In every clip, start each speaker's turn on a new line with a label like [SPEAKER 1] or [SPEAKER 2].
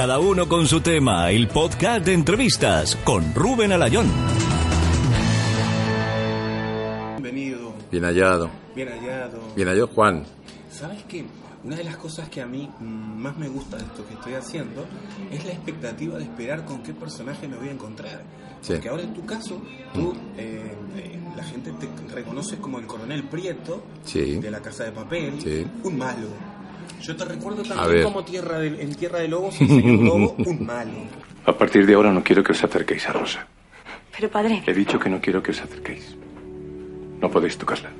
[SPEAKER 1] Cada uno con su tema, el podcast de entrevistas con Rubén Alayón.
[SPEAKER 2] Bienvenido,
[SPEAKER 3] Bien hallado.
[SPEAKER 2] bien hallado.
[SPEAKER 3] Bien hallado, Juan.
[SPEAKER 2] ¿Sabes qué? Una de las cosas que a mí mm, más me gusta de esto que estoy haciendo es la expectativa de esperar con qué personaje me voy a encontrar.
[SPEAKER 3] Sí.
[SPEAKER 2] Porque ahora en tu caso, tú, eh, eh, la gente te reconoce como el coronel Prieto
[SPEAKER 3] Sí.
[SPEAKER 2] de la Casa de Papel,
[SPEAKER 3] Sí.
[SPEAKER 2] un malo. Yo te recuerdo
[SPEAKER 3] A
[SPEAKER 2] también
[SPEAKER 3] ver.
[SPEAKER 2] como tierra de- en Tierra de Lobos, el señor Lobo, un malo.
[SPEAKER 4] A partir de ahora no quiero que os acerquéis a Rosa.
[SPEAKER 5] Pero padre,
[SPEAKER 4] He dicho que no quiero que os acerquéis. No podéis tocarla.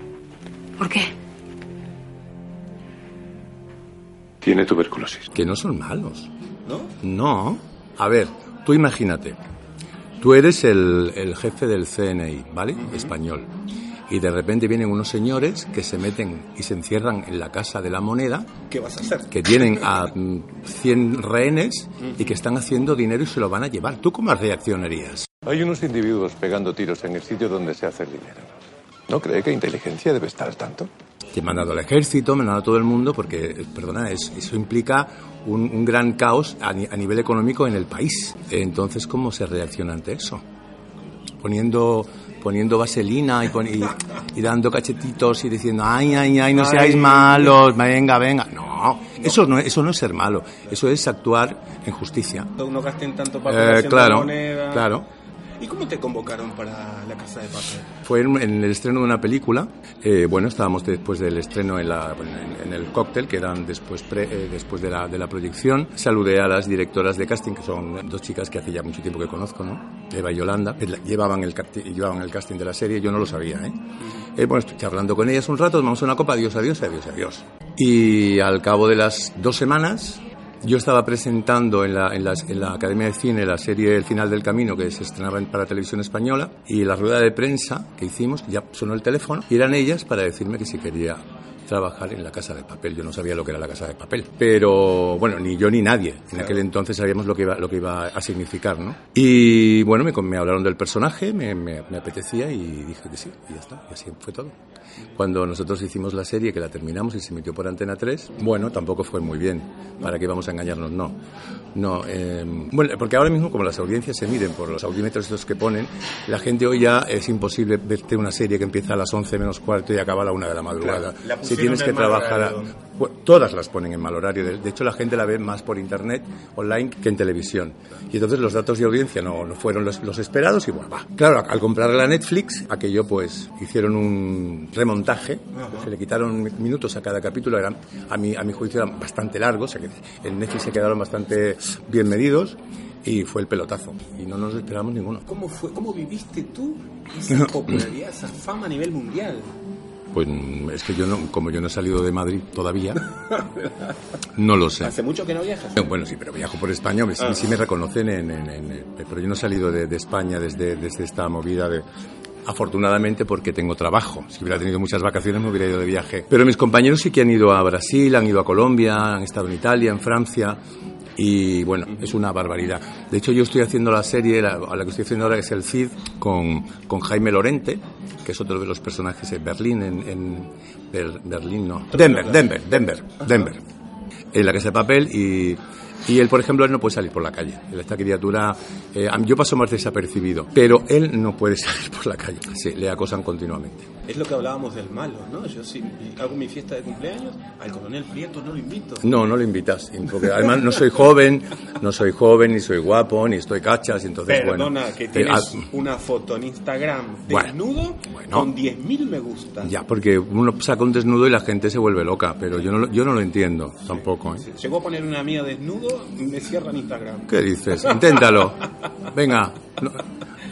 [SPEAKER 5] ¿por qué?
[SPEAKER 4] Tiene tuberculosis.
[SPEAKER 3] Que no son malos.
[SPEAKER 2] ¿No?
[SPEAKER 3] No. A ver, tú imagínate. Tú eres el, el jefe del CNI, ¿vale? Español. Y de repente vienen unos señores que se meten y se encierran en la casa de la moneda,
[SPEAKER 2] ¿Qué vas a hacer?
[SPEAKER 3] que tienen a mm, 100 rehenes y que están haciendo dinero y se lo van a llevar. ¿Tú cómo reaccionarías?
[SPEAKER 4] Hay unos individuos pegando tiros en el sitio donde se hace el dinero. ¿No cree que inteligencia debe estar al tanto?
[SPEAKER 3] Te he mandado al ejército, me han mandado a todo el mundo, porque, eh, perdona, es- eso implica un, un gran caos a, ni- a nivel económico en el país. Entonces, ¿cómo se reacciona ante eso? Poniendo, poniendo vaselina y, pon- y, y dando cachetitos y diciendo, ay, ay, ay, no seáis
[SPEAKER 2] Ay.
[SPEAKER 3] malos, venga, venga. No, Eso, no, eso no es ser malo, eso es actuar en justicia.
[SPEAKER 2] No gasten tanto papel
[SPEAKER 3] Eh, claro,
[SPEAKER 2] moneda.
[SPEAKER 3] claro.
[SPEAKER 2] ¿Y cómo te convocaron para la Casa de Papel?
[SPEAKER 3] Fue en, el estreno de una película. eh, bueno, estábamos después del estreno en, la- en- en el cóctel, que eran después, pre- eh, después de, la, de la proyección. Saludé a las directoras de casting, que son dos chicas que hace ya mucho tiempo que conozco, ¿no? Eva y Yolanda. la- Llevaban el, llevaban el casting de la serie, yo no lo sabía, ¿eh? Eh, bueno, estoy charlando con ellas un rato, tomamos una copa, adiós, adiós, adiós, adiós. Y al cabo de las dos semanas, yo estaba presentando en la, en, las- en la Academia de Cine la serie El final del camino que se estrenaba en- para televisión española y la rueda de prensa que hicimos, ya sonó el teléfono y eran ellas para decirme que si quería trabajar en la casa de papel. Yo no sabía lo que era la casa de papel, pero bueno, ni yo ni nadie. En aquel entonces sabíamos lo que iba, lo que iba a significar, ¿no? Y bueno, me, me hablaron del personaje, me, me- me apetecía y dije que sí, y ya está, y así fue todo. Cuando nosotros hicimos la serie, que la terminamos y se emitió por Antena 3, bueno, tampoco fue muy bien. ¿Para qué vamos a engañarnos? No. No, eh, bueno, porque ahora mismo como las audiencias se miden por los audímetros estos que ponen, la gente hoy ya es imposible verte una serie que empieza a las 11 menos cuarto y acaba a la una de la madrugada.
[SPEAKER 2] Claro, la
[SPEAKER 3] si tienes
[SPEAKER 2] en
[SPEAKER 3] que trabajar... a- todas las ponen en mal horario. De, de hecho, la gente la ve más por internet, online, que en televisión. Y entonces los datos de audiencia no, no fueron los, los esperados y bueno, va. Claro, al comprar la Netflix, aquello pues hicieron un remontaje, se le quitaron minutos a cada capítulo, eran, a mi, a mi juicio eran bastante largos, o sea que en Netflix se quedaron bastante bien medidos y fue el pelotazo. Y no nos esperamos ninguno.
[SPEAKER 2] ¿Cómo fue, cómo viviste tú esa popularidad, esa fama a nivel mundial?
[SPEAKER 3] Pues es que yo no, como yo no he salido de Madrid todavía, no lo sé.
[SPEAKER 2] Hace mucho que no viajas.
[SPEAKER 3] Eh, Bueno, sí, pero viajo por España, sí, sí me reconocen, en, en- en- en- pero yo no he salido de, de España desde, desde esta movida de... Afortunadamente porque tengo trabajo. Si hubiera tenido muchas vacaciones me hubiera ido de viaje. Pero mis compañeros sí que han ido a Brasil, han ido a Colombia, han estado en Italia, en Francia. Y bueno, es una barbaridad. De hecho, yo estoy haciendo la serie, la, a la que estoy haciendo ahora que es El Cid, con, con Jaime Lorente, que es otro de los personajes en Berlín, en, en Ber- Berlín, no. Denver, Denver, Denver, Denver en la casa de papel y, y él, por ejemplo, él no puede salir por la calle. Esta criatura, eh, yo paso más desapercibido, pero él no puede salir por la calle. Sí, le acosan continuamente.
[SPEAKER 2] Es lo que hablábamos del malo, ¿no? Yo si hago mi fiesta de cumpleaños, al coronel Prieto no lo invito.
[SPEAKER 3] No, no lo invitas, porque además no soy joven, no soy joven, ni soy guapo, ni estoy cachas, entonces
[SPEAKER 2] Perdona,
[SPEAKER 3] bueno.
[SPEAKER 2] que
[SPEAKER 3] eh,
[SPEAKER 2] tienes
[SPEAKER 3] ah,
[SPEAKER 2] una foto en Instagram desnudo
[SPEAKER 3] bueno.
[SPEAKER 2] con 10.000 me gusta.
[SPEAKER 3] ya, porque uno saca un desnudo y la gente se vuelve loca, pero yo no, lo- yo no lo entiendo tampoco. ¿eh?
[SPEAKER 2] Llegó a poner una mía desnudo, me cierran Instagram.
[SPEAKER 3] ¿Qué dices? Inténtalo. Venga. no,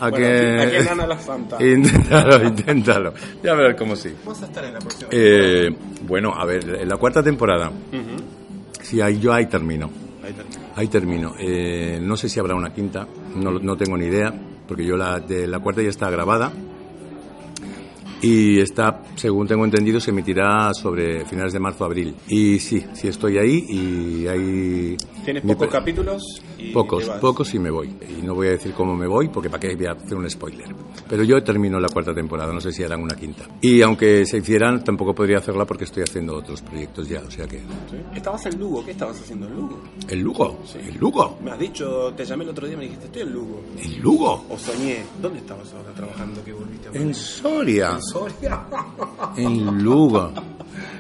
[SPEAKER 3] a
[SPEAKER 2] Bueno,
[SPEAKER 3] que...
[SPEAKER 2] ¿a gana la Fanta?
[SPEAKER 3] Inténtalo, inténtalo. Ya verás cómo sí.
[SPEAKER 2] Vas a estar en la próxima.
[SPEAKER 3] Eh, bueno, a ver, en la cuarta temporada,
[SPEAKER 2] Ujú.
[SPEAKER 3] sí, ahí, yo ahí termino.
[SPEAKER 2] Ahí termina.
[SPEAKER 3] Ahí termino. Eh, no sé si habrá una quinta, no, no tengo ni idea, porque yo la de la cuarta ya está grabada. Y está, según tengo entendido, se emitirá sobre finales de marzo abril. Y sí, sí estoy ahí y hay...
[SPEAKER 2] Tienes pocos capítulos
[SPEAKER 3] Pocos, pocos y me voy. Y no voy a decir cómo me voy porque para qué voy a hacer un spoiler. Pero yo termino la cuarta temporada, no sé si harán una quinta. Y aunque se hicieran, tampoco podría hacerla porque estoy haciendo otros proyectos ya, o sea que...
[SPEAKER 2] ¿Sí? Estabas en Lugo, ¿qué estabas haciendo en Lugo?
[SPEAKER 3] ¿El Lugo? ¿El Lugo?
[SPEAKER 2] Me has dicho, te llamé el otro día y me dijiste, estoy en Lugo.
[SPEAKER 3] ¿El Lugo?
[SPEAKER 2] O soñé, ¿dónde estabas ahora trabajando que volviste a
[SPEAKER 3] En? Soria.
[SPEAKER 2] En Soria.
[SPEAKER 3] En Lugo.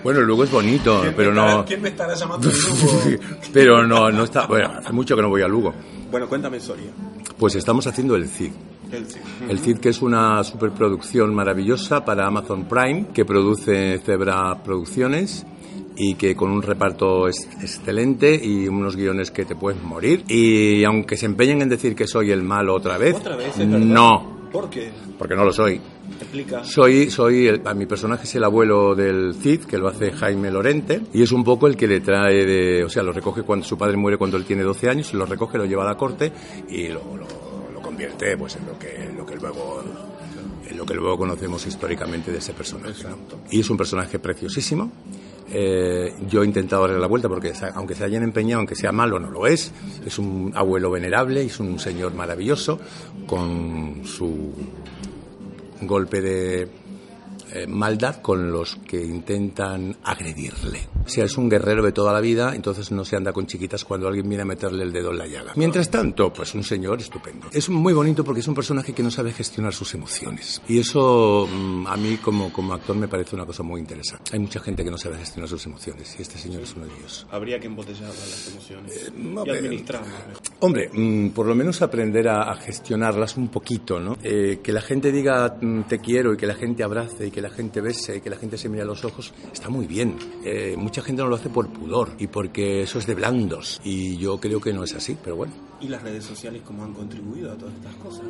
[SPEAKER 3] Bueno, Lugo es bonito,
[SPEAKER 2] ¿Quién
[SPEAKER 3] pero
[SPEAKER 2] estará-
[SPEAKER 3] no...
[SPEAKER 2] ¿Quién me estará llamando Lugo?
[SPEAKER 3] pero no, no está... Bueno, hace mucho que no voy a Lugo.
[SPEAKER 2] bueno, cuéntame Soria.
[SPEAKER 3] Pues estamos haciendo el CID.
[SPEAKER 2] El sí.
[SPEAKER 3] El CID, que es una superproducción maravillosa para Amazon Prime, que produce Zebra Producciones y que con un reparto es excelente y unos guiones que te puedes morir. Y aunque se empeñen en decir que soy el malo otra vez,
[SPEAKER 2] Otra vez,
[SPEAKER 3] no,
[SPEAKER 2] ¿Por qué?
[SPEAKER 3] porque no lo soy.
[SPEAKER 2] Explica.
[SPEAKER 3] Soy, soy el, a mi personaje es el abuelo del Cid, que lo hace Jaime Lorente, y es un poco el que le trae de, o sea, lo recoge cuando su padre muere cuando él tiene 12 años, lo recoge, lo lleva a la corte y lo, lo- lo convierte pues en lo que, lo que luego en lo que luego conocemos históricamente de ese personaje. ¿no? Y es un personaje preciosísimo. Eh, yo he intentado darle la vuelta porque aunque se hayan empeñado, aunque sea malo, no lo es. Es un abuelo venerable, es un señor maravilloso con su golpe de eh, maldad con los que intentan agredirle. Sea, es un guerrero de toda la vida, entonces no se anda con chiquitas cuando alguien viene a meterle el dedo en la llaga. Mientras tanto, pues un señor estupendo. Es muy bonito porque es un personaje que no sabe gestionar sus emociones. Y eso mm, a mí como, como actor me parece una cosa muy interesante. Hay mucha gente que no sabe gestionar sus emociones y este señor es uno de ellos.
[SPEAKER 2] Habría que embotellar las emociones
[SPEAKER 3] no,
[SPEAKER 2] y administrarlas.
[SPEAKER 3] Hombre, mm, por lo menos aprender a, a gestionarlas un poquito, ¿no? Eh, que la gente diga mm, te quiero y que la gente abrace y que la gente bese y que la gente se mire a los ojos, está muy bien. Eh, mucha gente no lo hace por pudor y porque eso es de blandos. Y yo creo que no es así, pero bueno.
[SPEAKER 2] ¿Y las redes sociales cómo han contribuido a todas estas cosas?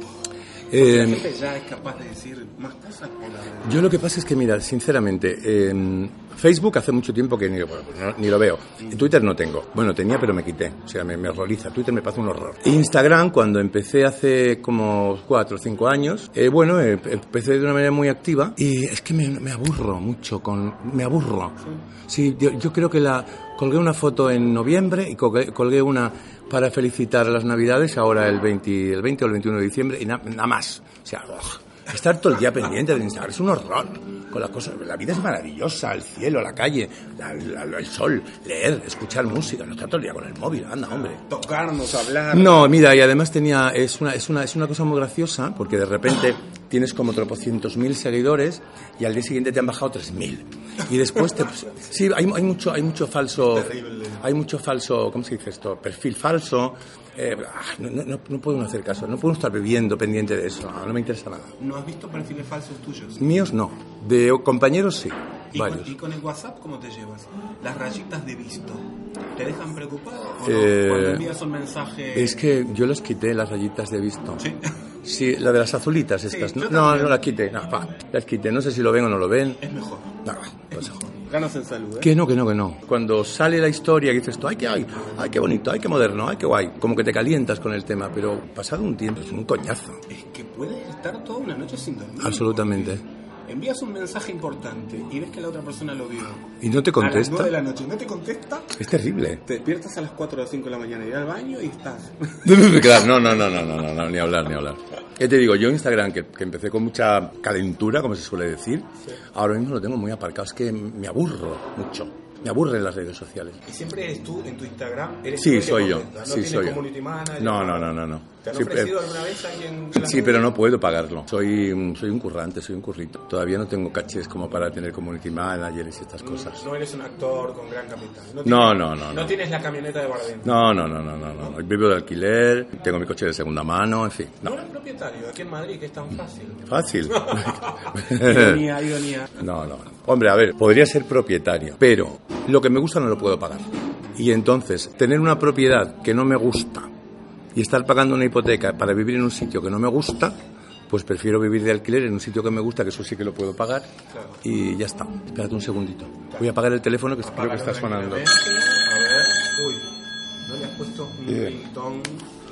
[SPEAKER 3] Eh,
[SPEAKER 2] la gente ya es capaz de decir más cosas por las redes.
[SPEAKER 3] Yo lo que pasa es que, mira, sinceramente, eh, Facebook hace mucho tiempo que ni, bueno, no- ni lo veo. Twitter no tengo. Bueno, tenía, pero me quité. O sea, me, me horroriza. Twitter me parece un horror. Instagram, cuando empecé hace como cuatro o cinco años, eh, bueno, eh, empecé de una manera muy activa y es que me, me aburro mucho con... Me aburro. Sí, yo, yo creo que la... Colgué una foto en noviembre y colgué, colgué una para felicitar las Navidades ahora el 20, el 20 o el 21 de diciembre y na- nada más. O sea. Estar todo el día pendiente de Instagram es un horror. Con las cosas, la vida es maravillosa, el cielo, la calle, la- la- el sol, leer, escuchar música, no estar todo el día con el móvil, anda, hombre.
[SPEAKER 2] Tocarnos, hablar.
[SPEAKER 3] No, mira, y además tenía, es una, es una, es una cosa muy graciosa, porque de repente tienes como tropocientos mil seguidores y al día siguiente te han bajado tres mil. Y después te, sí, hay, hay mucho, hay mucho falso, hay mucho falso, ¿cómo se dice esto? Perfil falso. Eh, ah, no, no, no, no puedo hacer caso, no puedo estar viviendo pendiente de eso, no, no me interesa nada.
[SPEAKER 2] ¿No has visto perfiles falsos tuyos?
[SPEAKER 3] Míos no, de compañeros sí,
[SPEAKER 2] ¿Y con,
[SPEAKER 3] varios.
[SPEAKER 2] y con el WhatsApp cómo te llevas? Las rayitas de visto. ¿Te dejan preocupado? ¿O no?
[SPEAKER 3] Eh,
[SPEAKER 2] Cuando envías un mensaje.
[SPEAKER 3] Es que yo las quité, las rayitas de visto.
[SPEAKER 2] Sí.
[SPEAKER 3] Sí, la de las azulitas estas.
[SPEAKER 2] Sí,
[SPEAKER 3] no, no, no las quité. No, pa, las quité. No sé si lo ven o no lo ven.
[SPEAKER 2] Es mejor. Ganas en salud, ¿eh?
[SPEAKER 3] Que no, que no, que no. Cuando sale la historia y dices esto, ay, que hay, ay, qué bonito, ay, qué moderno, ay, qué guay. Como que te calientas con el tema, pero pasado un tiempo es un coñazo.
[SPEAKER 2] Es que puedes estar toda una noche sin dormir.
[SPEAKER 3] Absolutamente
[SPEAKER 2] envías un mensaje importante y ves que la otra persona lo vio.
[SPEAKER 3] Y no te contesta.
[SPEAKER 2] A las 9 de la noche, no te contesta.
[SPEAKER 3] Es terrible.
[SPEAKER 2] Te despiertas a las 4 o 5 de la mañana, ir al baño y estás.
[SPEAKER 3] claro, no, no, no, no, no, no, ni hablar, ni hablar. ¿Qué te digo? Yo Instagram, que, que empecé con mucha calentura, como se suele decir, ahora mismo lo tengo muy aparcado. Es que me aburro mucho. Me aburren las redes sociales.
[SPEAKER 2] Y siempre eres tú en tu Instagram. Eres
[SPEAKER 3] Sí, soy yo.
[SPEAKER 2] No
[SPEAKER 3] Sí, soy yo. no, no, no, no.
[SPEAKER 2] ¿Te han
[SPEAKER 3] Sí,
[SPEAKER 2] ofrecido
[SPEAKER 3] pero-
[SPEAKER 2] alguna vez alguien?
[SPEAKER 3] Sí, pero no puedo pagarlo. Soy, un- soy un currante, soy un currito. Todavía no tengo cachés como para tener community managers y estas cosas.
[SPEAKER 2] No eres un actor con gran capital.
[SPEAKER 3] No,
[SPEAKER 2] tienes-
[SPEAKER 3] no, no,
[SPEAKER 2] No
[SPEAKER 3] no.
[SPEAKER 2] tienes la camioneta de Bardem.
[SPEAKER 3] No, no, no, no, no, no. Vivo de alquiler, tengo mi coche de segunda mano, en fin.
[SPEAKER 2] No
[SPEAKER 3] No.
[SPEAKER 2] eres propietario aquí en Madrid, que es tan fácil.
[SPEAKER 3] Fácil.
[SPEAKER 2] ironía, ironía.
[SPEAKER 3] No, no. Hombre, a ver, podría ser propietario, pero lo que me gusta no lo puedo pagar. Y entonces, tener una propiedad que no me gusta y estar pagando una hipoteca para vivir en un sitio que no me gusta, pues prefiero vivir de alquiler en un sitio que me gusta, que eso sí que lo puedo pagar, y ya está. Espérate un segundito. Voy a apagar el teléfono que creo que está sonando.
[SPEAKER 2] A ver. Uy, no le has puesto un ringtone.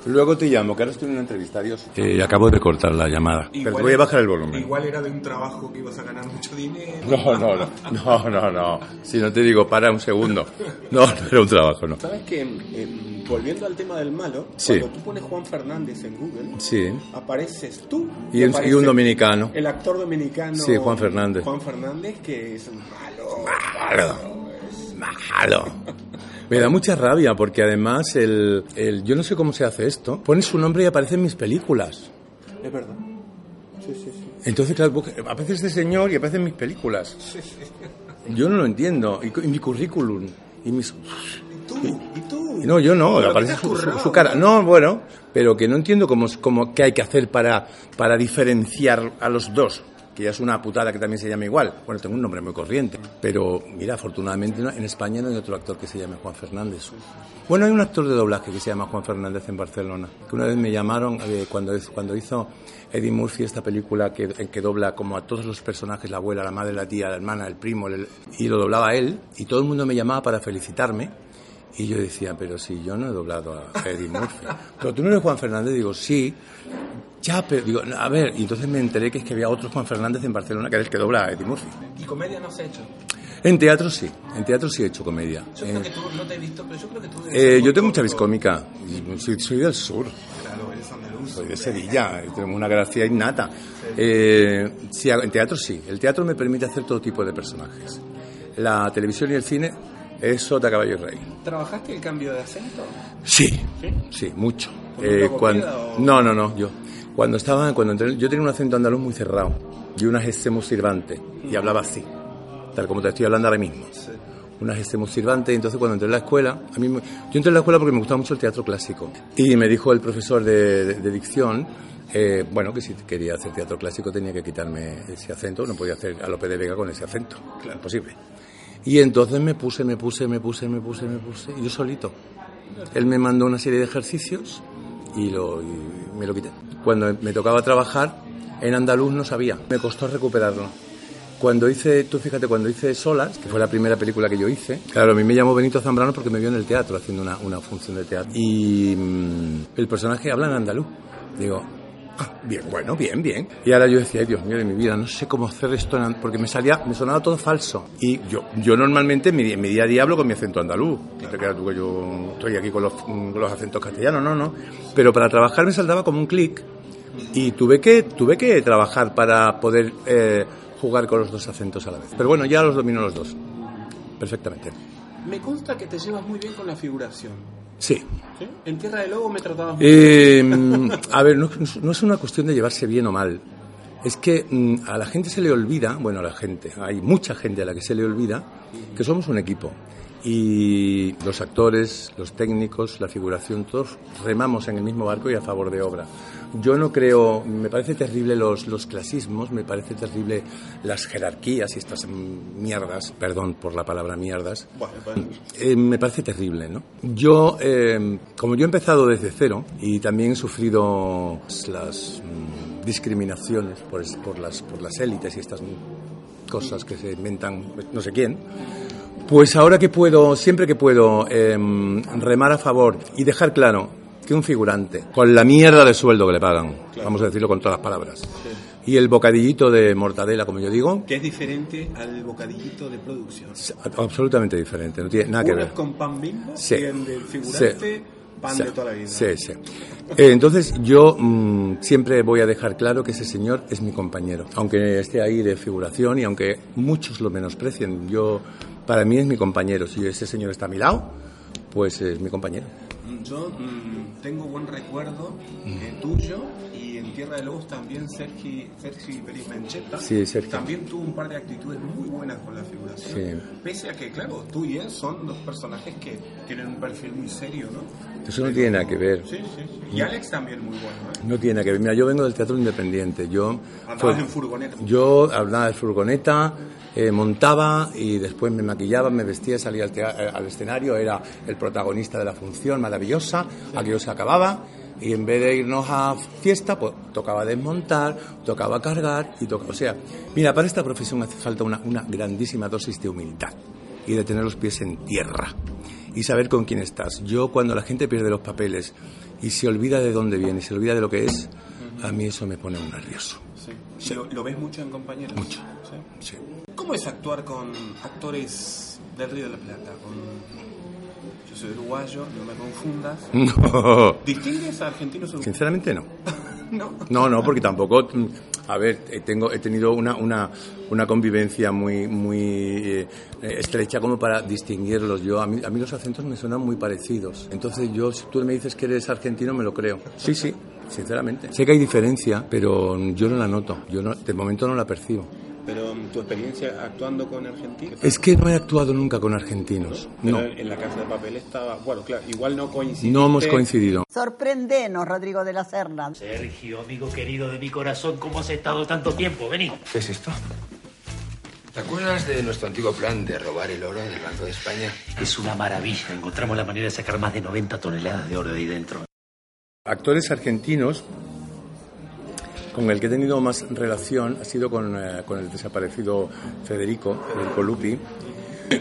[SPEAKER 3] Luego te llamo, que ahora estoy en una entrevista. Adiós. Eh, acabo de cortar la llamada. pero
[SPEAKER 2] Igual
[SPEAKER 3] voy a bajar el volumen.
[SPEAKER 2] Igual era de un trabajo que ibas a ganar mucho dinero.
[SPEAKER 3] No, no, no, no, no, no. Si no te digo, para un segundo. No, no era un trabajo, no.
[SPEAKER 2] ¿Sabes que eh, volviendo al tema del malo,
[SPEAKER 3] Sí.
[SPEAKER 2] cuando tú pones Juan Fernández en Google,
[SPEAKER 3] Sí.
[SPEAKER 2] apareces tú
[SPEAKER 3] Y un-
[SPEAKER 2] aparece
[SPEAKER 3] y un dominicano.
[SPEAKER 2] El actor dominicano.
[SPEAKER 3] Sí, Juan Fernández.
[SPEAKER 2] Juan Fernández, que es malo.
[SPEAKER 3] Malo. Malo. Me da mucha rabia porque además el, el- yo no sé cómo se hace esto. Pones su nombre y aparece en mis películas.
[SPEAKER 2] Es verdad. Sí, sí, sí.
[SPEAKER 3] Entonces, claro, aparece este señor y aparece en mis películas. Yo no lo entiendo. Y, mi currículum. Y mis...
[SPEAKER 2] ¿Y tú? ¿Y tú?
[SPEAKER 3] No, yo no,
[SPEAKER 2] Pero
[SPEAKER 3] aparece su, su cara. No, bueno, pero que no entiendo cómo, cómo, qué hay que hacer para, para diferenciar a los dos. Que ya es una putada que también se llama igual. Bueno, tengo un nombre muy corriente. Pero, mira, afortunadamente en España no hay otro actor que se llame Juan Fernández. Bueno, hay un actor de doblaje que se llama Juan Fernández en Barcelona. Que una vez me llamaron eh, cuando, cuando hizo Eddie Murphy esta película que, en que dobla como a todos los personajes, la abuela, la madre, la tía, la hermana, el primo, el- y lo doblaba él. Y todo el mundo me llamaba para felicitarme. Y yo decía, pero si yo no he doblado a Eddie Murphy. Pero tú no eres Juan Fernández, digo, sí. Ya, pero digo, a ver, y entonces me enteré que es que había otro Juan Fernández en Barcelona que era el que dobla a Eddie Murphy.
[SPEAKER 2] ¿Y comedia no se ha hecho?
[SPEAKER 3] En teatro sí, en teatro sí he hecho comedia.
[SPEAKER 2] Yo
[SPEAKER 3] Eh,
[SPEAKER 2] creo que tú no te he visto, pero yo creo que tú. debes
[SPEAKER 3] eh, yo tengo mucha viscómica, y soy, soy del sur,
[SPEAKER 2] Claro, eres andaluz.
[SPEAKER 3] soy de Sevilla, y tengo una gracia innata. Eh, sí, en teatro sí, el teatro me permite hacer todo tipo de personajes. La televisión y el cine es sota, caballo rey.
[SPEAKER 2] ¿Trabajaste el cambio de acento?
[SPEAKER 3] Sí,
[SPEAKER 2] ¿Sí?
[SPEAKER 3] sí, mucho.
[SPEAKER 2] ¿Con un
[SPEAKER 3] Eh, cuando,
[SPEAKER 2] o-
[SPEAKER 3] No, no, no, yo. Cuando estaba, cuando entré, yo tenía un acento andaluz muy cerrado y una gestemos sirvante y hablaba así, tal como te estoy hablando ahora mismo. Una gestemos sirvante y entonces cuando entré en la escuela, a mí yo entré en la escuela porque me gustaba mucho el teatro clásico y me dijo el profesor de, de- de dicción, eh, bueno, que si quería hacer teatro clásico tenía que quitarme ese acento, no podía hacer a Lope de Vega con ese acento, claro, imposible. Y entonces me puse, me puse, me puse, me puse, me puse, y yo solito. Él me mandó una serie de ejercicios y, lo, me lo quité. Cuando me tocaba trabajar, en andaluz no sabía, me costó recuperarlo. Cuando hice, tú fíjate, cuando hice Solas, que fue la primera película que yo hice, claro, a mí me llamó Benito Zambrano porque me vio en el teatro haciendo una, una función de teatro. Y mm, el personaje habla en andaluz. Digo, ah, bien, bueno, bien, bien. Y ahora yo decía, "Ay, Dios mío de mi vida, no sé cómo hacer esto, en an-", porque me salía, me sonaba todo falso. Y yo, yo normalmente en mi, en mi día a día con mi acento andaluz. No te creas tú que yo estoy aquí con los, con los acentos castellanos, no, no. Pero para trabajar me saltaba como un clic y tuve que, tuve que trabajar para poder eh, jugar con los dos acentos a la vez. Pero bueno, ya los domino los dos. Perfectamente.
[SPEAKER 2] Me consta que te llevas muy bien con la figuración.
[SPEAKER 3] Sí.
[SPEAKER 2] ¿sí? En Tierra de Lobo me tratabas muy
[SPEAKER 3] Eh, a ver, no, no es una cuestión de llevarse bien o mal. Es que mm, a la gente se le olvida, bueno, a la gente, hay mucha gente a la que se le olvida que somos un equipo. Y los actores, los técnicos, la figuración, todos remamos en el mismo barco y a favor de obra. Yo no creo, me parece terrible los, los clasismos, me parece terrible las jerarquías y estas mierdas, perdón por la palabra mierdas,
[SPEAKER 2] Bueno, bueno.
[SPEAKER 3] eh, me parece terrible, ¿no? Yo, eh, como yo he empezado desde cero y también he sufrido las mm, discriminaciones por, por las, por las élites y estas cosas que se inventan no sé quién, pues ahora que puedo, siempre que puedo em, remar a favor y dejar claro que un figurante, con la mierda de sueldo que le pagan, vamos a decirlo con todas las palabras, y el bocadillito de mortadela, como yo digo,
[SPEAKER 2] Que es diferente al bocadillito de producción.
[SPEAKER 3] es absolutamente diferente, no tiene nada que ver.
[SPEAKER 2] con pan bimbo
[SPEAKER 3] Sí.
[SPEAKER 2] y el del figurante
[SPEAKER 3] Sí.
[SPEAKER 2] pan
[SPEAKER 3] Sí.
[SPEAKER 2] de toda la vida.
[SPEAKER 3] Sí, sí. Eh, entonces yo mm, siempre voy a dejar claro que ese señor es mi compañero, aunque esté ahí de figuración y aunque muchos lo menosprecien, yo para mí es mi compañero. Si ese señor está a mi lado, pues es mi compañero.
[SPEAKER 2] Yo mm, tengo buen recuerdo eh, tuyo y en Tierra de Lobos también Sergi, Sergi Pérez Mencheta
[SPEAKER 3] Sí, Sergi.
[SPEAKER 2] también tuvo un par de actitudes muy buenas con la figuración.
[SPEAKER 3] Sí.
[SPEAKER 2] Pese a que, claro, tú y él son dos personajes que tienen un perfil muy serio, ¿no?
[SPEAKER 3] Eso no tiene nada que ver.
[SPEAKER 2] Sí, sí. Y Alex también muy bueno, ¿eh?
[SPEAKER 3] No tiene nada que ver. Mira, yo vengo del teatro independiente. Yo
[SPEAKER 2] Andabas en furgoneta.
[SPEAKER 3] Yo hablaba de furgoneta, eh, montaba y después me maquillaba, me vestía, salía al, al escenario, era el protagonista de la función maravillosa, aquello se acababa y en vez de irnos a fiesta, pues tocaba desmontar, tocaba cargar y tocaba... O sea, mira, para esta profesión hace falta una, una grandísima dosis de humildad y de tener los pies en tierra y saber con quién estás. Yo cuando la gente pierde los papeles y se olvida de dónde viene, se olvida de lo que es, a mí eso me pone nervioso.
[SPEAKER 2] Sí. ¿Lo, lo ves mucho en compañeros?
[SPEAKER 3] Mucho.
[SPEAKER 2] ¿Sí?
[SPEAKER 3] Sí.
[SPEAKER 2] ¿Cómo es actuar con actores del Río de la Plata? Con... Yo soy uruguayo, no me confundas.
[SPEAKER 3] No,
[SPEAKER 2] ¿Distingues a argentinos uruguayos?
[SPEAKER 3] sinceramente no.
[SPEAKER 2] No.
[SPEAKER 3] No, no, porque tampoco. A ver, eh, tengo, he tenido una, una, una convivencia muy, muy eh, estrecha como para distinguirlos. Yo, a mí, a mí los acentos me suenan muy parecidos. Entonces, yo, si tú me dices que eres argentino, me lo creo. Sí, sí, sinceramente. Sé que hay diferencia, pero yo no la noto. Yo no, de momento no la percibo.
[SPEAKER 2] Pero um, tu experiencia actuando con argentinos.
[SPEAKER 3] Es que no he actuado nunca con argentinos.
[SPEAKER 2] Pero
[SPEAKER 3] No,
[SPEAKER 2] en la casa de papel estaba. Bueno, claro, igual no coincidiste.
[SPEAKER 3] no hemos coincidido.
[SPEAKER 6] Sorprendenos, Rodrigo de la Serna.
[SPEAKER 7] Sergio, amigo querido de mi corazón, ¿cómo has estado tanto tiempo? Vení.
[SPEAKER 8] ¿Qué es esto? ¿Te acuerdas de nuestro antiguo plan de robar el oro del Banco de España?
[SPEAKER 7] Es una maravilla. Encontramos la manera de sacar más de 90 toneladas de oro de ahí dentro.
[SPEAKER 3] Actores argentinos con el que he tenido más relación ha sido con, eh, con el desaparecido Federico, Federico Lupi,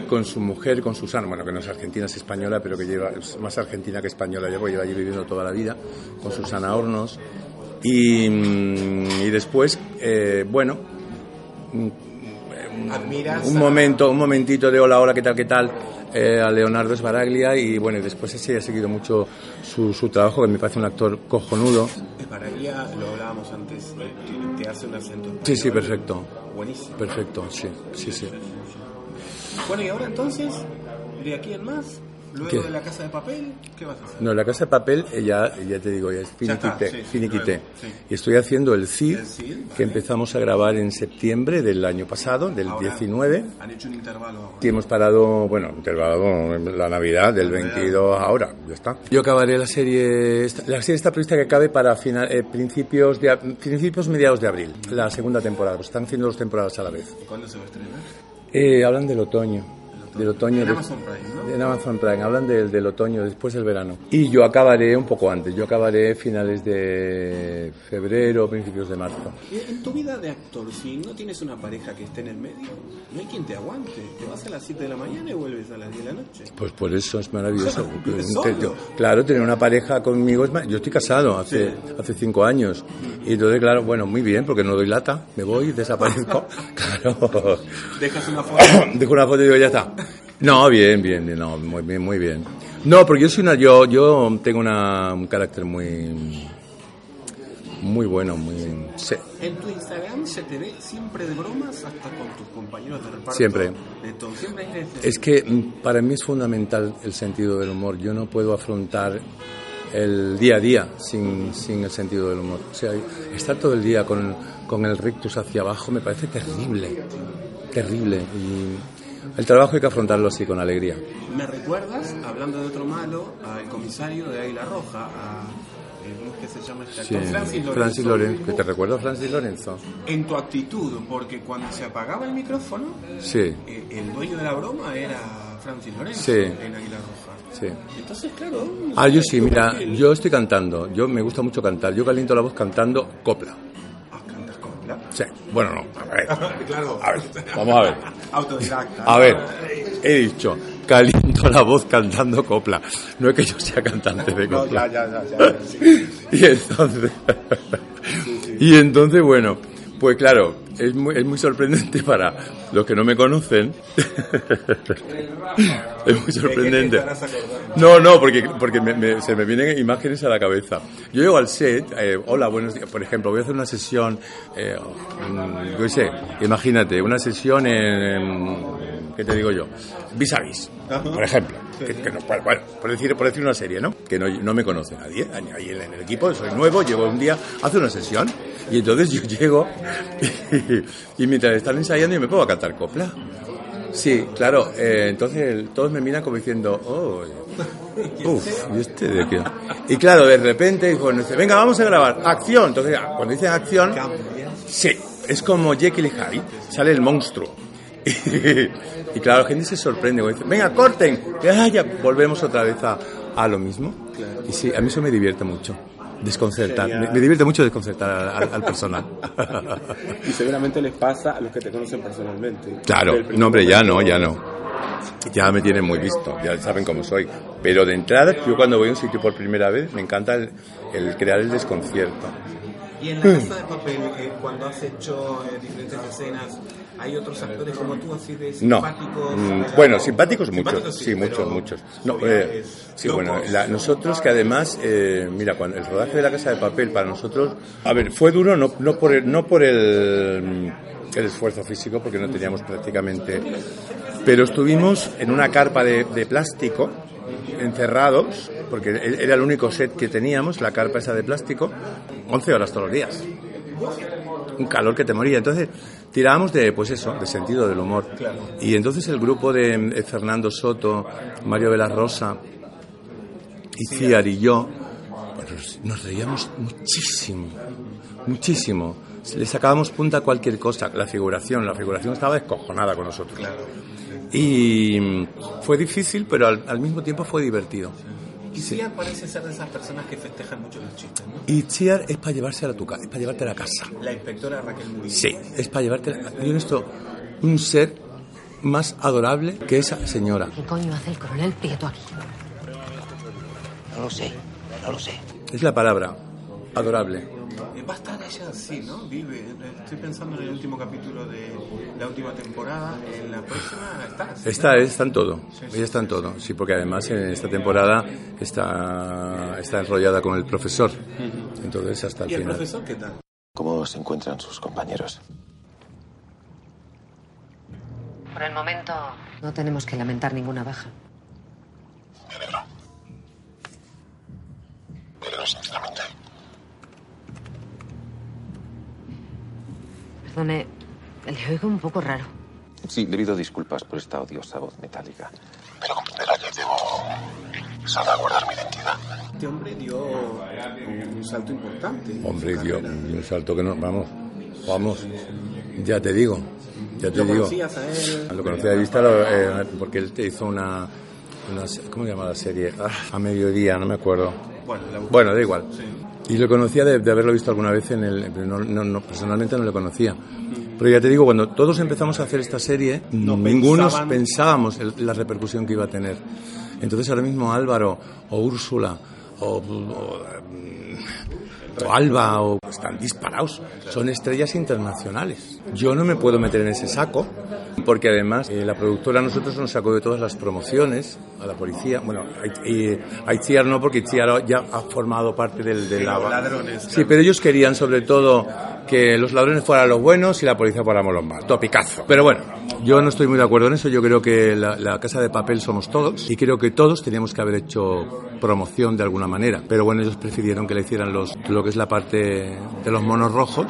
[SPEAKER 3] con su mujer, con Susana, bueno, que no es argentina, es española, pero que lleva, es más argentina que española, lleva, lleva allí viviendo toda la vida, con Susana Hornos. Y, mm, después, eh, bueno,
[SPEAKER 2] Admiras.
[SPEAKER 3] un
[SPEAKER 2] a-
[SPEAKER 3] momento, un momentito de hola, hola, qué tal, qué tal, eh, a Leonardo Sbaraglia y bueno, después ese he seguido mucho su, su trabajo, que me parece un actor cojonudo.
[SPEAKER 2] Espararía, lo hablábamos antes, te, te hace un acento.
[SPEAKER 3] Sí, sí, perfecto,
[SPEAKER 2] Buenísimo.
[SPEAKER 3] perfecto, sí, sí, sí.
[SPEAKER 2] Bueno, y ahora entonces, de aquí en más, luego
[SPEAKER 3] ¿Qué?
[SPEAKER 2] de la casa de papel, ¿qué vas a hacer?
[SPEAKER 3] No, la casa de papel, eh, ya, ya te digo, ya es
[SPEAKER 2] Ya está,
[SPEAKER 3] finiquité,
[SPEAKER 2] sí, sí,
[SPEAKER 3] finiquité.
[SPEAKER 2] luego, sí.
[SPEAKER 3] Y estoy haciendo el CID,
[SPEAKER 2] El CID, vale.
[SPEAKER 3] que empezamos a grabar en septiembre del año pasado, del
[SPEAKER 2] Ahora
[SPEAKER 3] 19.
[SPEAKER 2] Han hecho un intervalo ahora.
[SPEAKER 3] Y hemos parado, bueno, intervalo la Navidad del 22 ahora, ya está. Yo acabaré la serie, la serie está prevista que acabe para final, eh, principios, de, principios mediados de abril, la segunda temporada, pues están haciendo dos temporadas a la vez.
[SPEAKER 2] ¿Cuándo se va a estrenar?
[SPEAKER 3] Eh, hablan del otoño. Del otoño.
[SPEAKER 2] En
[SPEAKER 3] de-
[SPEAKER 2] Amazon Prime, ¿no?
[SPEAKER 3] En Amazon Prime, hablan del, del otoño, después del verano. Y yo acabaré un poco antes, yo acabaré finales de febrero, principios de marzo.
[SPEAKER 2] En tu vida de actor, si no tienes una pareja que esté en el medio, no hay quien te aguante. Te vas a las 7 de la mañana y vuelves a las 10 de la noche.
[SPEAKER 3] Pues por eso es maravilloso. Yo- claro, tener una pareja conmigo es Yo estoy casado hace, hace cinco años. Y entonces, claro, bueno, muy bien, porque no doy lata, me voy, desaparezco. Claro.
[SPEAKER 2] Dejas una foto.
[SPEAKER 3] Dejo una foto y digo, ya está. No, bien, bien, bien, no, muy bien, muy bien. No, porque yo soy una, yo, yo tengo una, un carácter muy, muy bueno, muy, sí,
[SPEAKER 2] En tu Instagram se te ve siempre de bromas hasta con tus compañeros de reparto.
[SPEAKER 3] Siempre.
[SPEAKER 2] De todo. Siempre hay de-
[SPEAKER 3] Es que mm, para mí es fundamental el sentido del humor. Yo no puedo afrontar el día a día sin, sin el sentido del humor. O sea, estar todo el día con, con el rictus hacia abajo me parece terrible, terrible. Y el trabajo hay que afrontarlo así, con alegría.
[SPEAKER 2] Me recuerdas, hablando de otro malo, al comisario de Águila Roja, a. eh, ¿Cómo es que se llama este
[SPEAKER 3] Sí?
[SPEAKER 2] Francis Lorenzo.
[SPEAKER 3] Francis Lorenzo, que te recuerdo Francis Lorenzo.
[SPEAKER 2] En tu actitud, porque cuando se apagaba el micrófono,
[SPEAKER 3] Sí,
[SPEAKER 2] eh, el dueño de la broma era Francis Lorenzo
[SPEAKER 3] Sí.
[SPEAKER 2] en Águila Roja.
[SPEAKER 3] sí.
[SPEAKER 2] Entonces, claro.
[SPEAKER 3] Ah, yo sí, mira, yo estoy cantando. Yo me gusta mucho cantar. Yo caliento la voz cantando copla. Sí, bueno, no. A ver,
[SPEAKER 2] claro.
[SPEAKER 3] a ver, vamos a ver.
[SPEAKER 2] Autodidacta.
[SPEAKER 3] A ver, he dicho, caliento la voz cantando copla. No es que yo sea cantante de
[SPEAKER 2] No,
[SPEAKER 3] copla.
[SPEAKER 2] ya, ya, ya. ya, sí.
[SPEAKER 3] Y entonces, y entonces, bueno, pues claro, es muy, es muy sorprendente para los que no me conocen. es muy sorprendente. No, no, porque, porque me- me- se me vienen imágenes a la cabeza. Yo llego al set, eh, hola, buenos días. Por ejemplo, voy a hacer una sesión, eh, mm, yo qué sé, imagínate, una sesión en, ¿qué te digo yo? Vis a vis, por ejemplo. Que, que no- bueno, por decir, por decir una serie, ¿no? Que no, no me conoce nadie, ahí en el equipo, soy nuevo, llego un día, hace una sesión, y entonces yo llego, y, y mientras están ensayando yo me a cantar copla. Sí, claro. eh, entonces todos me miran como diciendo, oh, uff, ¿y este de qué? Y claro, de repente dijo, venga, vamos a grabar, acción. Entonces, ah, cuando dicen acción, sí, es como Jekyll y Hyde, sale el monstruo. Y, claro, la gente se sorprende, dice, venga, corten, que ah, ya volvemos otra vez a, a lo mismo. Y sí, a mí eso me divierte mucho, desconcertar, me, me divierte mucho desconcertar al, al- al personal.
[SPEAKER 2] Y seguramente les pasa a los que te conocen personalmente.
[SPEAKER 3] Claro, no, hombre, ya no, ya no. ya me tienen muy visto, ya saben cómo soy. Pero de entrada, yo cuando voy a un sitio por primera vez, me encanta el, el crear el desconcierto.
[SPEAKER 2] Y en la casa de papel, eh, cuando has hecho eh, diferentes escenas, ¿hay otros actores como tú así de
[SPEAKER 3] No.
[SPEAKER 2] simpáticos?
[SPEAKER 3] Mm,
[SPEAKER 2] eh,
[SPEAKER 3] Bueno, simpáticos muchos,
[SPEAKER 2] simpáticos
[SPEAKER 3] sí, muchos, muchos. No, eh, sí, bueno, la- nosotros que además, eh, mira, cuando el rodaje de la Casa de Papel para nosotros, a ver, fue duro no, no por el, no por el, el esfuerzo físico, porque no teníamos prácticamente, pero estuvimos en una carpa de, de plástico, encerrados, porque era el único set que teníamos, la carpa esa de plástico, 11 horas todos los días un calor que te moría. Entonces tirábamos de, pues eso, de sentido del humor. Y entonces el grupo de eh, Fernando Soto, Mario Velarrosa y Ciar y yo, pues nos reíamos muchísimo, muchísimo. Le sacábamos punta a cualquier cosa, la figuración, la figuración estaba descojonada con nosotros. Y mm, fue difícil, pero al, al mismo tiempo fue divertido.
[SPEAKER 2] Y sí parece ser de esas personas que festejan mucho los chistes, ¿no?
[SPEAKER 3] Y Chiar es para llevarse a tu casa, es para llevarte a la casa.
[SPEAKER 2] La inspectora Raquel Murillo.
[SPEAKER 3] Sí, es para llevarte. Yo he visto un ser más adorable que esa señora.
[SPEAKER 5] ¿Qué coño hace el coronel Prieto aquí?
[SPEAKER 7] No lo sé, no lo sé.
[SPEAKER 3] Es la palabra, adorable.
[SPEAKER 2] Ella así, ¿no? Vive. Estoy pensando en el último capítulo de la última temporada. En la próxima está.
[SPEAKER 3] Está, está en todo, ella está en todo. Sí, porque además en esta temporada está, está enrollada con el profesor. Entonces hasta el
[SPEAKER 2] ¿Y el
[SPEAKER 3] final.
[SPEAKER 2] profesor qué tal?
[SPEAKER 4] ¿Cómo se encuentran sus compañeros?
[SPEAKER 5] Por el momento no tenemos que lamentar ninguna baja.
[SPEAKER 4] Pero sinceramente.
[SPEAKER 5] Perdone, le oigo un poco raro.
[SPEAKER 4] Sí, le pido disculpas por esta odiosa voz metálica. Pero comprenderá que debo salvaguardar mi identidad.
[SPEAKER 2] Este hombre dio un, salto importante.
[SPEAKER 3] Hombre,
[SPEAKER 2] carrera.
[SPEAKER 3] un salto que no. Vamos, vamos. Ya te digo, ya te
[SPEAKER 2] ¿Lo
[SPEAKER 3] digo.
[SPEAKER 2] conocías a él?
[SPEAKER 3] Lo conocí de vista lo- eh, porque él te hizo una, una ¿Cómo se llama la serie? Ah, a mediodía, no me acuerdo.
[SPEAKER 2] Bueno.
[SPEAKER 3] Bueno, da igual.
[SPEAKER 2] Sí.
[SPEAKER 3] Y lo conocía de, de haberlo visto alguna vez en el. pero No, no, no, personalmente no lo conocía. Pero ya te digo, cuando todos empezamos a hacer esta serie,
[SPEAKER 2] No
[SPEAKER 3] ninguno pensábamos el- la repercusión que iba a tener. Entonces ahora mismo Álvaro o Úrsula o, o, Alba o están disparados, son estrellas internacionales. Yo no me puedo meter en ese saco porque además eh, la productora a nosotros nos sacó de todas las promociones a la policía. Bueno, a- y a Itziar no porque Itziar ya ha formado parte del de la
[SPEAKER 2] ladrones,
[SPEAKER 3] Sí, pero ellos querían sobre todo que los ladrones fueran los buenos y la policía fuéramos los malos. Topicazo. Pero bueno, yo no estoy muy de acuerdo en eso. Yo creo que la, la casa de papel somos todos y creo que todos teníamos que haber hecho promoción de alguna manera. Pero bueno, ellos prefirieron que le hicieran los, lo que es la parte de los monos rojos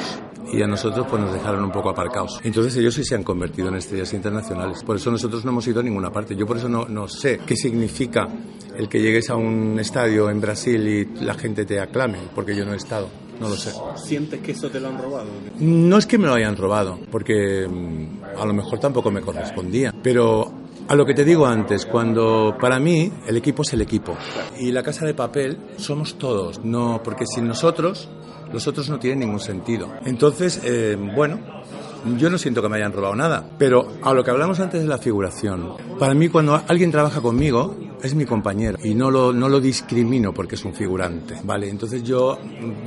[SPEAKER 3] y a nosotros pues nos dejaron un poco aparcados. Entonces ellos sí se han convertido en estrellas internacionales. Por eso nosotros no hemos ido a ninguna parte. Yo por eso no, no sé qué significa el que llegues a un estadio en Brasil y la gente te aclame, porque yo no he estado. No lo sé.
[SPEAKER 2] ¿Sientes que eso te lo han robado?
[SPEAKER 3] No es que me lo hayan robado, porque mm, a lo mejor tampoco me correspondía. Pero a lo que te digo antes, cuando para mí el equipo es el equipo y la casa de papel somos todos, no porque sin nosotros los otros no tienen ningún sentido. Entonces, eh, bueno, yo no siento que me hayan robado nada, pero a lo que hablamos antes de la figuración, para mí cuando alguien trabaja conmigo es mi compañero y no lo, no lo discrimino porque es un figurante, ¿vale? Entonces yo,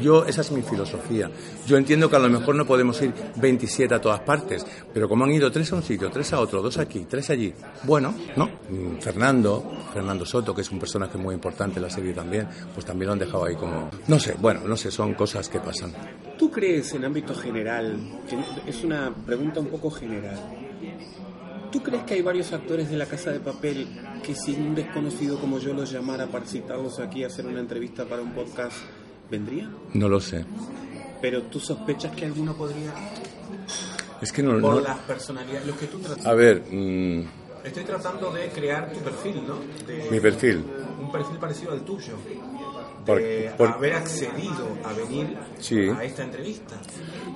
[SPEAKER 3] yo, esa es mi filosofía. Yo entiendo que a lo mejor no podemos ir 27 a todas partes, pero como han ido tres a un sitio, tres a otro, dos aquí, tres allí, bueno, ¿no? Mm, Fernando, Fernando Soto, que es un personaje muy importante en la serie también, pues también lo han dejado ahí como, no sé, bueno, no sé, son cosas que pasan.
[SPEAKER 2] ¿Tú crees en ámbito general, que es una pregunta un poco general, ¿tú crees que hay varios actores de la Casa de Papel que si un desconocido como yo los llamara para citarlos aquí a hacer una entrevista para un podcast, vendrían?
[SPEAKER 3] No lo sé.
[SPEAKER 2] Pero tú sospechas que alguno podría,
[SPEAKER 3] Es que no,
[SPEAKER 2] por
[SPEAKER 3] no-
[SPEAKER 2] las personalidades, los que tú tratas.
[SPEAKER 3] a ver, mm,
[SPEAKER 2] Estoy tratando de crear tu perfil, ¿no? De-
[SPEAKER 3] mi perfil.
[SPEAKER 2] Un perfil parecido al tuyo.
[SPEAKER 3] Por-
[SPEAKER 2] De
[SPEAKER 3] por-
[SPEAKER 2] haber accedido a venir
[SPEAKER 3] Sí.
[SPEAKER 2] a esta entrevista.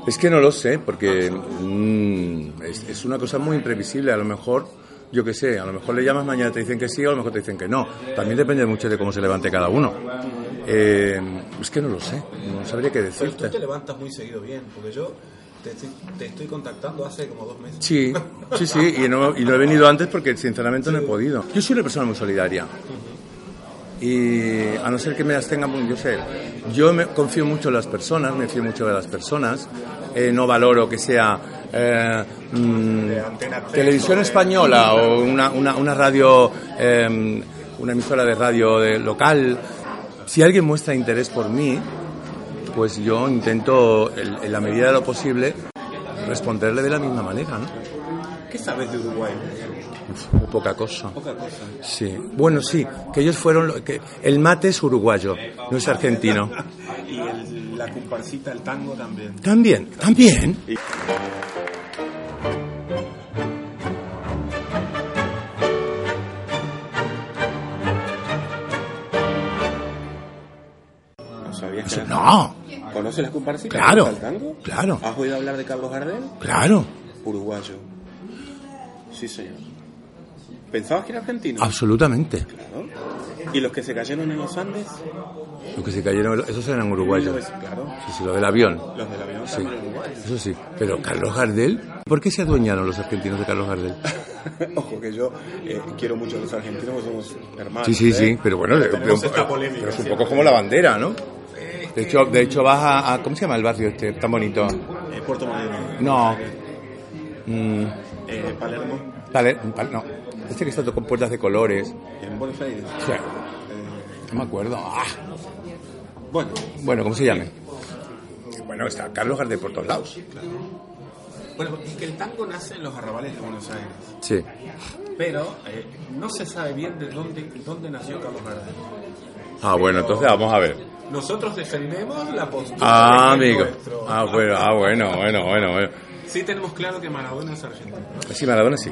[SPEAKER 3] Es que no lo sé, porque mm, es, es una cosa muy imprevisible. A lo mejor, yo qué sé, a lo mejor le llamas mañana te dicen que sí, o a lo mejor te dicen que no. También depende mucho de cómo se levante cada uno. Eh, es que no lo sé, no sabría qué
[SPEAKER 2] Pero tú
[SPEAKER 3] decirte.
[SPEAKER 2] te levantas muy seguido bien, porque yo Te estoy, te estoy contactando hace como dos meses.
[SPEAKER 3] Sí, sí, sí, y no, y no he venido antes porque sinceramente no he podido. Yo soy una persona muy solidaria. Y a no ser que me las tengan, yo sé, yo me confío mucho en las personas, me fío mucho de las personas, eh, no valoro que sea eh, mm, televisión española o una, una, una radio, eh, una emisora de radio local. Si alguien muestra interés por mí, pues yo intento, en, la medida de lo posible, responderle de la misma manera.
[SPEAKER 2] ¿Qué sabes de Uruguay?
[SPEAKER 3] Muy poca cosa.
[SPEAKER 2] Poca cosa.
[SPEAKER 3] Sí. Bueno, sí, que ellos fueron... lo- que el mate es uruguayo, no es argentino.
[SPEAKER 2] Y el- la comparsita, el tango también.
[SPEAKER 3] También, también.
[SPEAKER 2] ¿No sabías que
[SPEAKER 3] No,
[SPEAKER 2] ¿Conoces la comparsita?
[SPEAKER 3] Claro,
[SPEAKER 2] ¿Te gusta el tango?
[SPEAKER 3] claro.
[SPEAKER 2] ¿Has oído hablar de Carlos Gardel?
[SPEAKER 3] claro,
[SPEAKER 2] Uruguayo. Sí, señor. ¿Pensabas que era argentino?
[SPEAKER 3] absolutamente.
[SPEAKER 2] Claro. ¿Y los que se cayeron en los Andes?
[SPEAKER 3] Los que se cayeron, esos eran uruguayos.
[SPEAKER 2] Claro.
[SPEAKER 3] Sí, sí, lo del avión.
[SPEAKER 2] Los del avión
[SPEAKER 3] Sí,
[SPEAKER 2] uruguayos.
[SPEAKER 3] eso sí. Pero Carlos Gardel, ¿por qué se adueñaron los argentinos de Carlos Gardel?
[SPEAKER 2] Ojo que yo eh, quiero mucho a los argentinos porque somos hermanos.
[SPEAKER 3] Sí, sí,
[SPEAKER 2] ¿eh?
[SPEAKER 3] sí, pero bueno,
[SPEAKER 2] tenemos
[SPEAKER 3] pero-
[SPEAKER 2] esta polémica
[SPEAKER 3] pero es un poco como la bandera, ¿no? De hecho, de hecho vas a, a- ¿cómo se llama el barrio este tan bonito?
[SPEAKER 2] Eh, Puerto Madero.
[SPEAKER 3] No. Mm,
[SPEAKER 2] Eh, Palermo.
[SPEAKER 3] vale, no. Este que está todo con puertas de colores.
[SPEAKER 2] En Buenos Aires.
[SPEAKER 3] Sí,
[SPEAKER 2] Eh,
[SPEAKER 3] no me acuerdo. Ah,
[SPEAKER 2] bueno,
[SPEAKER 3] bueno, ¿cómo se llame? Bueno, está Carlos Gardel por todos lados.
[SPEAKER 2] bueno, y que el tango nace en los arrabales de Buenos Aires.
[SPEAKER 3] Sí.
[SPEAKER 2] Pero eh, no se sabe bien de dónde, dónde nació Carlos Gardel.
[SPEAKER 3] Ah, bueno, entonces vamos a ver.
[SPEAKER 2] Nosotros defendemos la postura
[SPEAKER 3] Ah,
[SPEAKER 2] de
[SPEAKER 3] amigo.
[SPEAKER 2] nuestro.
[SPEAKER 3] Ah, bueno, ah, bueno, bueno, bueno, bueno.
[SPEAKER 2] Sí tenemos claro que Maradona es argentino.
[SPEAKER 3] Sí, Maradona sí.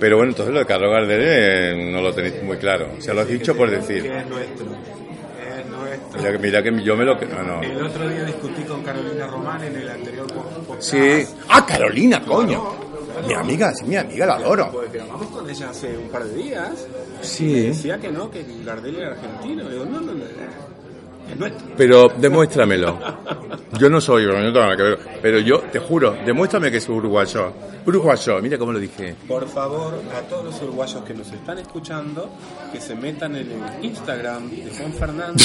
[SPEAKER 3] Pero bueno, entonces lo de Carlos Gardel eh, no lo tenéis muy claro. O sea, lo has dicho por
[SPEAKER 2] Que
[SPEAKER 3] decir.
[SPEAKER 2] es nuestro. Es nuestro.
[SPEAKER 3] Mira que, mira que yo me lo... que- No, no.
[SPEAKER 2] El otro día discutí con Carolina Román en el anterior po- podcast.
[SPEAKER 3] Sí. Ah, Carolina, coño. Mi amiga, sí, mi amiga, la adoro.
[SPEAKER 2] Pues grabamos con ella hace un par de días.
[SPEAKER 3] Sí.
[SPEAKER 2] Decía que no, que Gardel era argentino. Digo, no, no, no.
[SPEAKER 3] Pero demuéstramelo. Yo no soy, yo no tengo nada que ver. Pero yo, te juro, demuéstrame que es uruguayo. Uruguayo, mira cómo lo dije.
[SPEAKER 2] Por favor, a todos los uruguayos que nos están escuchando, que se metan en el Instagram de Juan Fernando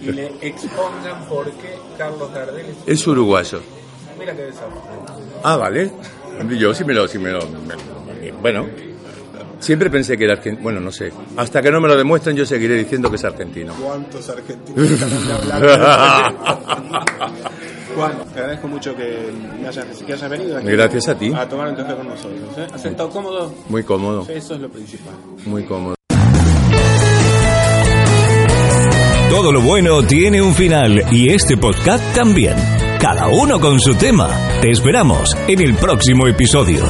[SPEAKER 2] y le expongan por qué Carlos Gardel es...
[SPEAKER 3] Es uruguayo.
[SPEAKER 2] Mira qué desastre.
[SPEAKER 3] Ah, vale. Yo sí me lo... Sí me lo bueno, siempre pensé que era argentino. Bueno, no sé. Hasta que no me lo demuestren, yo seguiré diciendo que es argentino.
[SPEAKER 2] ¿Cuántos argentinos? Juan, te agradezco mucho que, me hayas, que hayas venido aquí
[SPEAKER 3] Gracias a ti.
[SPEAKER 2] a tomar un café con nosotros. ¿eh? ¿Has sentado cómodo?
[SPEAKER 3] Muy cómodo,
[SPEAKER 2] Eso es lo principal.
[SPEAKER 3] muy cómodo.
[SPEAKER 1] Todo lo bueno tiene un final y este podcast también. Cada uno con su tema. Te esperamos en el próximo episodio.